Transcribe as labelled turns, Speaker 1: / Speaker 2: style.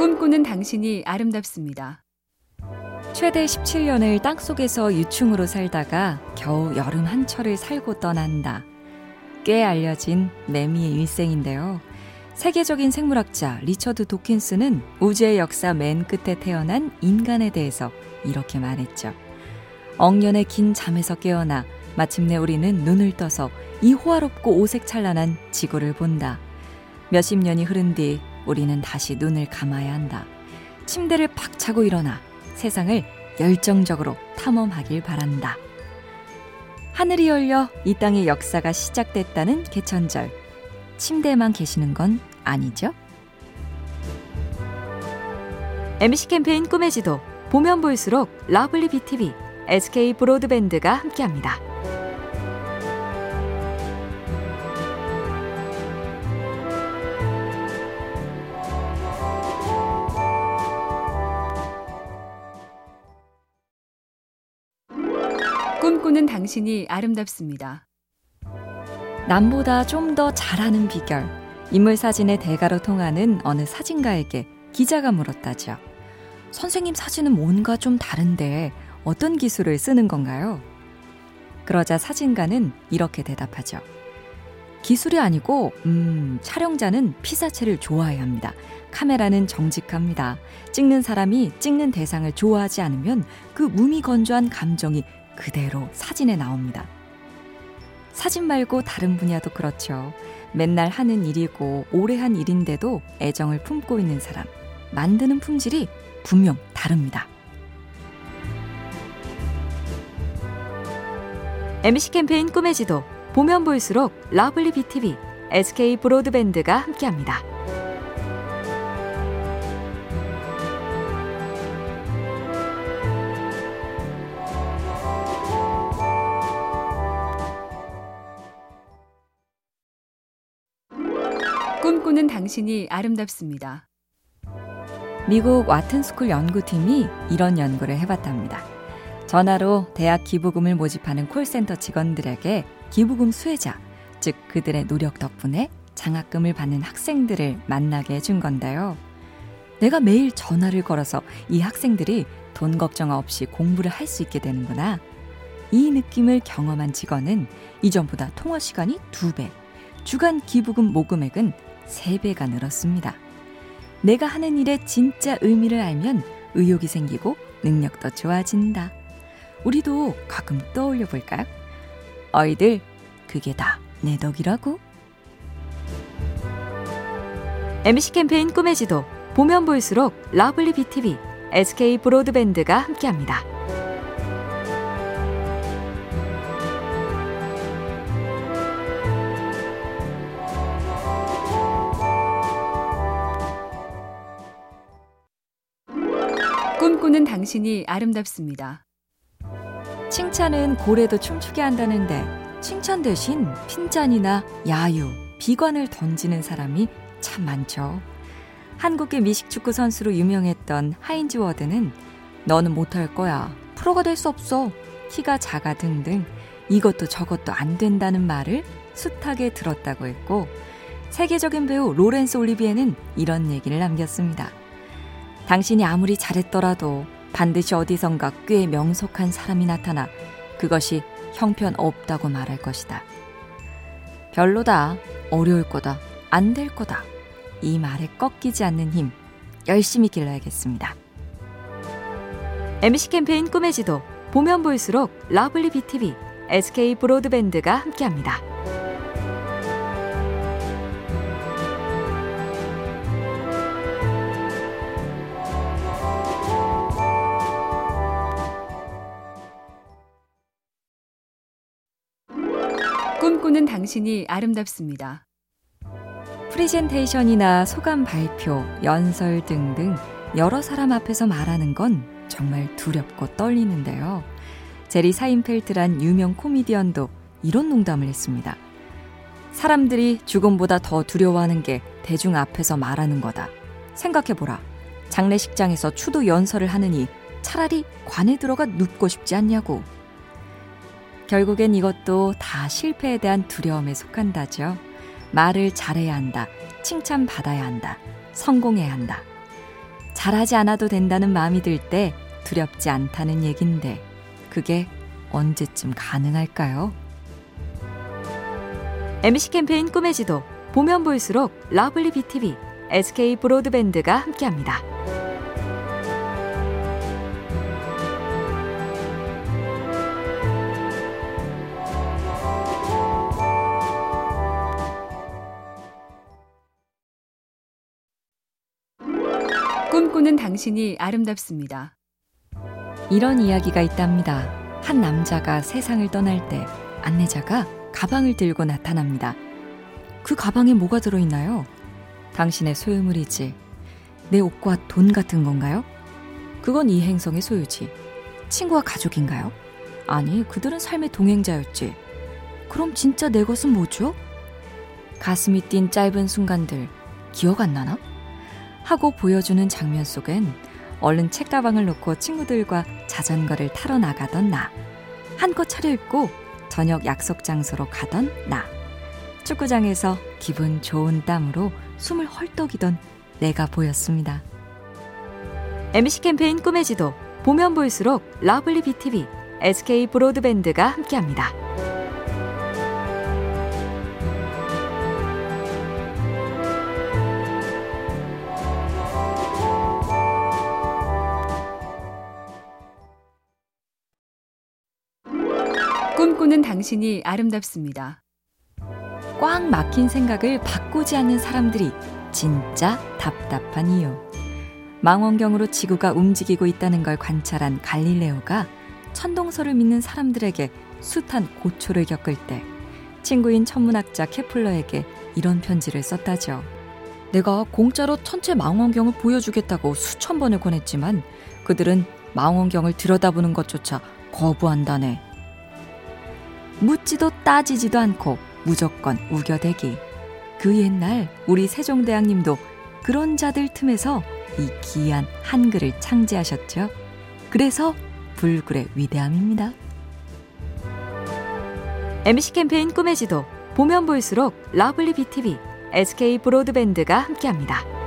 Speaker 1: 꿈꾸는 당신이 아름답습니다.
Speaker 2: 최대 17년을 땅속에서 유충으로 살다가 겨우 여름 한철을 살고 떠난다. 꽤 알려진 매미의 일생인데요. 세계적인 생물학자 리처드 도킨스는 우주의 역사 맨 끝에 태어난 인간에 대해서 이렇게 말했죠. 억년의 긴 잠에서 깨어나 마침내 우리는 눈을 떠서 이 호화롭고 오색찬란한 지구를 본다. 몇십 년이 흐른 뒤 우리는 다시 눈을 감아야 한다. 침대를 팍 차고 일어나 세상을 열정적으로 탐험하길 바란다. 하늘이 열려 이 땅의 역사가 시작됐다는 개천절. 침대에만 계시는 건 아니죠? MC 캠페인 꿈의 지도 보면 볼수록 러블리 BTV, SK 브로드밴드가 함께합니다.
Speaker 1: 꿈꾸는 당신이 아름답습니다.
Speaker 2: 남보다 좀 더 잘하는 비결. 인물 사진의 대가로 통하는 어느 사진가에게 기자가 물었다죠. 선생님 사진은 뭔가 좀 다른데 어떤 기술을 쓰는 건가요? 그러자 사진가는 이렇게 대답하죠. 기술이 아니고, 음, 촬영자는 피사체를 좋아해야 합니다. 카메라는 정직합니다. 찍는 사람이 찍는 대상을 좋아하지 않으면 그 무미건조한 감정이 그대로 사진에 나옵니다. 사진 말고 다른 분야도 그렇죠. 맨날 하는 일이고 오래 한 일인데도 애정을 품고 있는 사람. 만드는 품질이 분명 다릅니다. MBC 캠페인 꿈의 지도 보면 볼수록 러블리 BTV, SK 브로드밴드가 함께합니다.
Speaker 1: 꿈꾸는 당신이 아름답습니다.
Speaker 2: 미국 와튼스쿨 연구팀이 이런 연구를 해봤답니다. 전화로 대학 기부금을 모집하는 콜센터 직원들에게 기부금 수혜자, 즉 그들의 노력 덕분에 장학금을 받는 학생들을 만나게 해준 건데요. 내가 매일 전화를 걸어서 이 학생들이 돈 걱정 없이 공부를 할 수 있게 되는구나. 이 느낌을 경험한 직원은 이전보다 통화 시간이 두배 주간 기부금 모금액은 세배가 늘었습니다. 내가 하는 일의 진짜 의미를 알면 의욕이 생기고 능력도 좋아진다. 우리도 가끔 떠올려 볼까요? 어이들, 그게 다 내 덕이라고. MBC 캠페인 꿈의 지도 보면 볼수록 러블리 BTV, SK 브로드밴드가 함께합니다.
Speaker 1: 당신이 아름답습니다.
Speaker 2: 칭찬은 고래도 춤추게 한다는데 칭찬 대신 핀잔이나 야유, 비관을 던지는 사람이 참 많죠. 한국의 미식축구 선수로 유명했던 하인즈 워드는 너는 못할 거야. 프로가 될 수 없어. 키가 작아 등등 이것도 저것도 안 된다는 말을 숱하게 들었다고 했고 세계적인 배우 로렌스 올리비에는 이런 얘기를 남겼습니다. 당신이 아무리 잘했더라도 반드시 어디선가 꽤 명석한 사람이 나타나 그것이 형편 없다고 말할 것이다. 별로다, 어려울 거다, 안 될 거다. 이 말에 꺾이지 않는 힘, 열심히 길러야겠습니다. MBC 캠페인 꿈의 지도, 보면 볼수록 러블리 BTV, SK 브로드밴드가 함께합니다.
Speaker 1: 꿈꾸는 당신이 아름답습니다.
Speaker 2: 프리젠테이션이나 소감 발표, 연설 등등 여러 사람 앞에서 말하는 건 정말 두렵고 떨리는데요. 제리 사인펠트란 유명 코미디언도 이런 농담을 했습니다. 사람들이 죽음보다 더 두려워하는 게 대중 앞에서 말하는 거다. 생각해보라. 장례식장에서 추도 연설을 하느니 차라리 관에 들어가 눕고 싶지 않냐고. 결국엔 이것도 다 실패에 대한 두려움에 속한다죠. 말을 잘해야 한다. 칭찬받아야 한다. 성공해야 한다. 잘하지 않아도 된다는 마음이 들 때 두렵지 않다는 얘긴데 그게 언제쯤 가능할까요? MBC 캠페인 꿈의 지도 보면 볼수록 러블리 BTV, SK 브로드밴드가 함께합니다.
Speaker 1: 당신이 아름답습니다.
Speaker 2: 이런 이야기가 있답니다. 한 남자가 세상을 떠날 때 안내자가 가방을 들고 나타납니다. 그 가방에 뭐가 들어있나요? 당신의 소유물이지. 내 옷과 돈 같은 건가요? 그건 이 행성의 소유지. 친구와 가족인가요? 아니, 그들은 삶의 동행자였지. 그럼 진짜 내 것은 뭐죠? 가슴이 뛴 짧은 순간들, 기억 안 나나? 하고 보여주는 장면 속엔 얼른 책가방을 놓고 친구들과 자전거를 타러 나가던 나. 한껏 차려입고 저녁 약속 장소로 가던 나. 축구장에서 기분 좋은 땀으로 숨을 헐떡이던 내가 보였습니다. MBC 캠페인 꿈의 지도 보면 볼수록 러블리 BTV, SK 브로드밴드가 함께합니다.
Speaker 1: 꿈꾸는 당신이 아름답습니다.
Speaker 2: 꽉 막힌 생각을 바꾸지 않는 사람들이 진짜 답답한 이유. 망원경으로 지구가 움직이고 있다는 걸 관찰한 갈릴레오가 천동설을 믿는 사람들에게 숱한 고초를 겪을 때 친구인 천문학자 케플러에게 이런 편지를 썼다죠. 내가 공짜로 천체 망원경을 보여주겠다고 수천 번을 권했지만 그들은 망원경을 들여다보는 것조차 거부한다네. 묻지도 따지지도 않고 무조건 우겨대기. 그 옛날 우리 세종대왕님도 그런 자들 틈에서 이 귀한 한글을 창제하셨죠. 그래서 불굴의 위대함입니다. MBC 캠페인 꿈의 지도 보면 볼수록 러블리 BTV, SK 브로드밴드가 함께합니다.